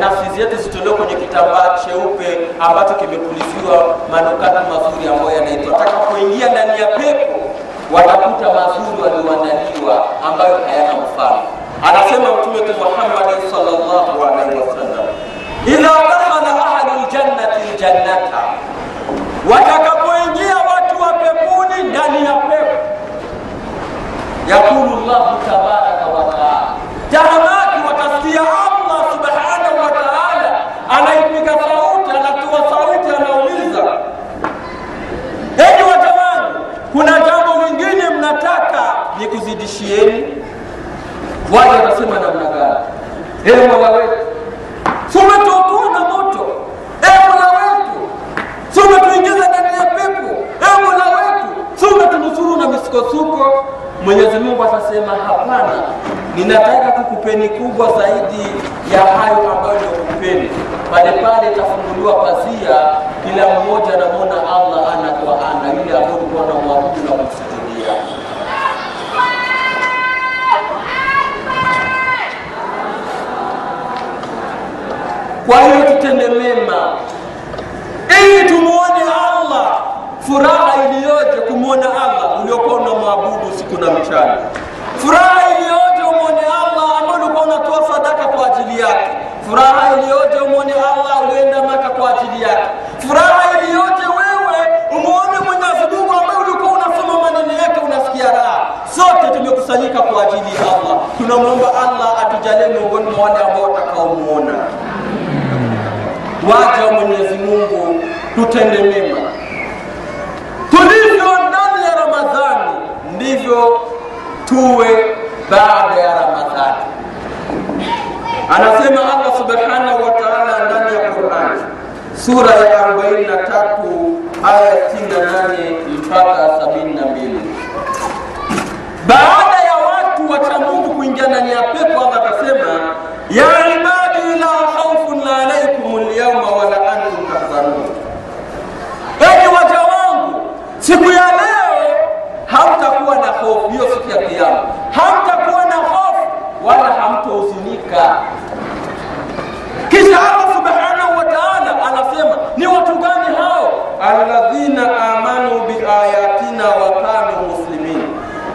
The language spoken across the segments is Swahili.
nafsi zetu zitolewe kwenye kitambaa cheupe ambacho kimepuliziwa manukato mazuri ambayo yanaitwa. Watakapoingia ndani ya pepo watakuta mazuri walioandaliwa ambayo hayana mfano. Anasema Mtume Muhammad sallallahu alaihi wasallam, idha dakhala ahlu ljannati ljannata, watakapoingia watu wa peponi ndani ya pepo, yakulu llahu tabaraka wa taala, tahamaki watasikia Allah subhanahu wa taala anaipiga sauti, anatoa sauti, anauliza enyi waja wangu, kuna jambo lingine mnataka nikuzidishieni? Waja anasema namna gani? Ee mola wetu, si na moto? Ee mola wetu, si ndani ya pepo? Ee mola wetu, si na misukosuko? Mwenyezi Mungu atasema hapana, ninataka kukupeni kubwa zaidi ya hayo ambayo nimekupeni. Pale pale itafunguliwa pazia, kila mmoja anamwona Allah ana kwa ana, yule ambaye ulikuwa unamwabudu na kumsujudia. Kwa hiyo tutende mema ili tumuone Allah. Furaha iliyoje kumwona Allah uliokuwa unamwabudu usiku na mchana. Furaha iliyoje umwone Allah ambaye ulikuwa unatoa sadaka kwa ajili yake. Furaha iliyoje umwone Allah ulioenda Maka kwa ajili yake. Furaha iliyoje wewe umuone Mwenyezi Mungu ambaye ulikuwa unasoma maneno yake unasikia raha. Sote tumekusanyika kwa ajili ya Allah. Tunamwomba Allah atujalie miongoni mwa wale ambao watakaomuona waja wa Mwenyezi Mungu, tutende mema. Tulivyo ndani ya Ramadhani ndivyo tuwe baada ya Ramadhani. Anasema Allah subhanahu wa ta'ala ndani ya Qur'an sura ya 43 aya 68 mpaka 72. Baada ya watu wacha Mungu kuingia ndani ya pepo, Allah atasema ya ibadi la khawfun alaykum alyawma wala antum tahzanun, enyi waja wangu, siku ya leo hamtakuwa na hofu. Hiyo siku ya Kiyama hamtakuwa na hofu wala hamtohuzunika. Kisha Allah subhanahu wa ta'ala anasema ni watu gani hao? alladhina amanu biayatina wa kanu muslimin,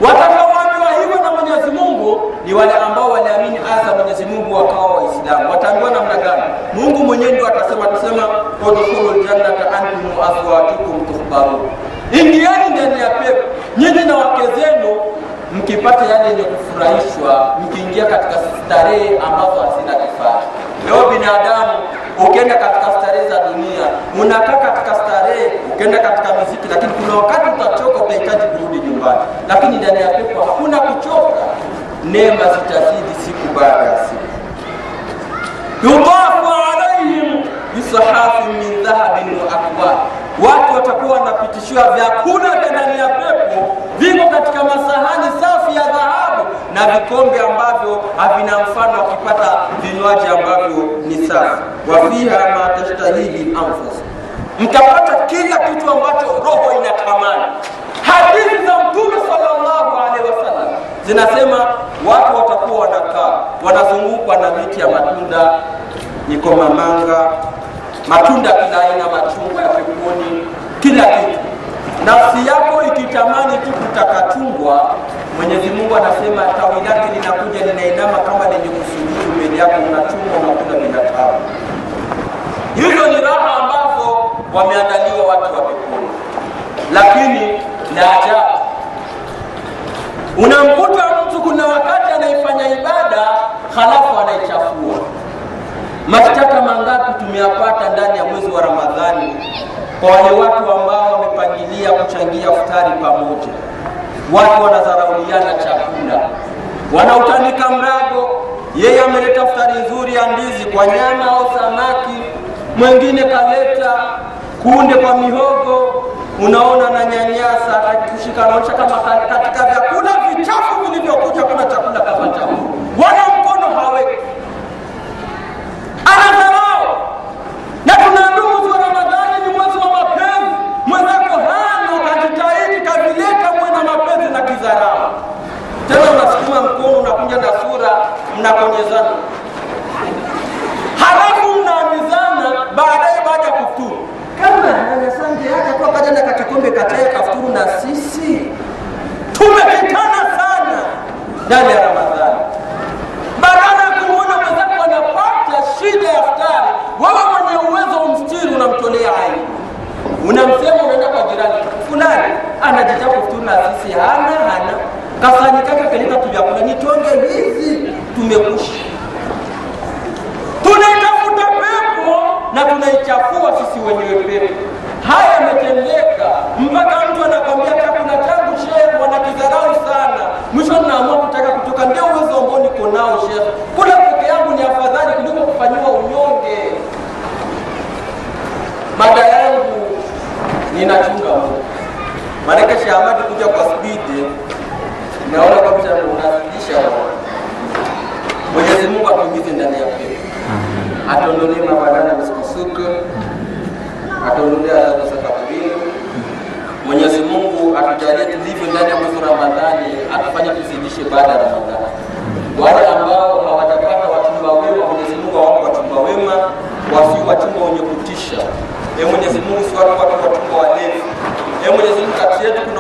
watakaoambiwa hivyo na Mwenyezi Mungu ni wale ambao waliamini aya za Mwenyezi Mungu wakawa Waislamu. Wataambiwa namna gani? Mungu mwenyewe ndio atasema, tusema udkhulu ljannata antum wa azwajukum tuhbarun, ingieni ndani ya pepo nyinyi na wake zenu mkipata yale yenye kufurahishwa, mkiingia katika starehe ambazo hazina kifaa. Leo binadamu ukienda katika starehe za dunia, unakaa katika starehe, ukienda katika muziki, lakini kuna wakati utachoka, utahitaji kurudi nyumbani. Lakini ndani ya pepo hakuna kuchoka, neema zitazidi siku baada ya siku. yudafu alaihim bisahafin min dhahabin wa akwab, watu watakuwa wanapitishiwa vyakula vya ndani ya pepo, viko katika masahani safi ya dhahabu na vikombe ambavyo havina mfano, wakipata vinywaji ambavyo ni safi. Wafiha ma tashtahili anfus, mtapata kila kitu ambacho roho inatamani. Hadithi za Mtume sallallahu alaihi wasallam zinasema watu watakuwa wanakaa wanazungukwa na miti ya matunda, iko mamanga, matunda kila aina, machungwa ya peponi, kila kitu. Nafsi yako ikitamani tu kutaka chungwa, Mwenyezi Mungu anasema tawi lake linakuja linainama kama lenye kusujudu mbele yako, unachungwa unakula bila tabu. Hizo ni raha ambazo wameandaliwa watu wa peponi, lakini la ajabu unamkuta mtu kuna wakati anaifanya ibada halafu anaichafua. Mashtaka mangapi tumeyapata ndani ya mwezi wa Ramadhani kwa wale watu ambao wamepangilia kuchangia futari pamoja. Watu wanadharauliana chakula, wanautandika mrago. Yeye ameleta futari nzuri ya ndizi kwa nyama au samaki, mwingine kaleta kunde kwa mihogo unaona na nyanyasa anaonyesha kama katika vyakula vichafu vilivyokuja kuna chakula, wala mkono haweki, anadharau. Na tunaambiwa mwezi wa Ramadhani ni mwezi wa mapenzi. Mwenzako hana, kajitahidi kavileta mwe na mapenzi na kidharau, tena unasukuma mkono unakuja na sura mnakonyezana, halafu ndani ya Ramadhani. Badala ya kumwona mwenzako anapata shida ya futari, wewe mwenye uwezo umstiri unamtolea aibu, unamsema, unaenda kwa jirani fulani anajita kufuturu na sisi hana hana kafanyikaka kalika tu vyakula nitonge hizi tumekusha tunaitafuta pepo na tunaichafua sisi wenyewe pepo. Haya Mada yangu ninachunga Mungu, maanake Sheikh kuja kwa spidi, naona kabisa unazidisha Mwenyezi Mungu atuingize ndani ya pepo atuondolee mabadana na misukosuko, atuondolee adhabu za kaburini. Mwenyezi Mungu atujalie tulivyo ndani ya mwezi Ramadhani, atufanye tuzidishe baada ya Ramadhani. Wale ambao E Mwenyezi Mungu, si watu watu wachumba walevi. E Mwenyezi Mungu, kati yetu kuna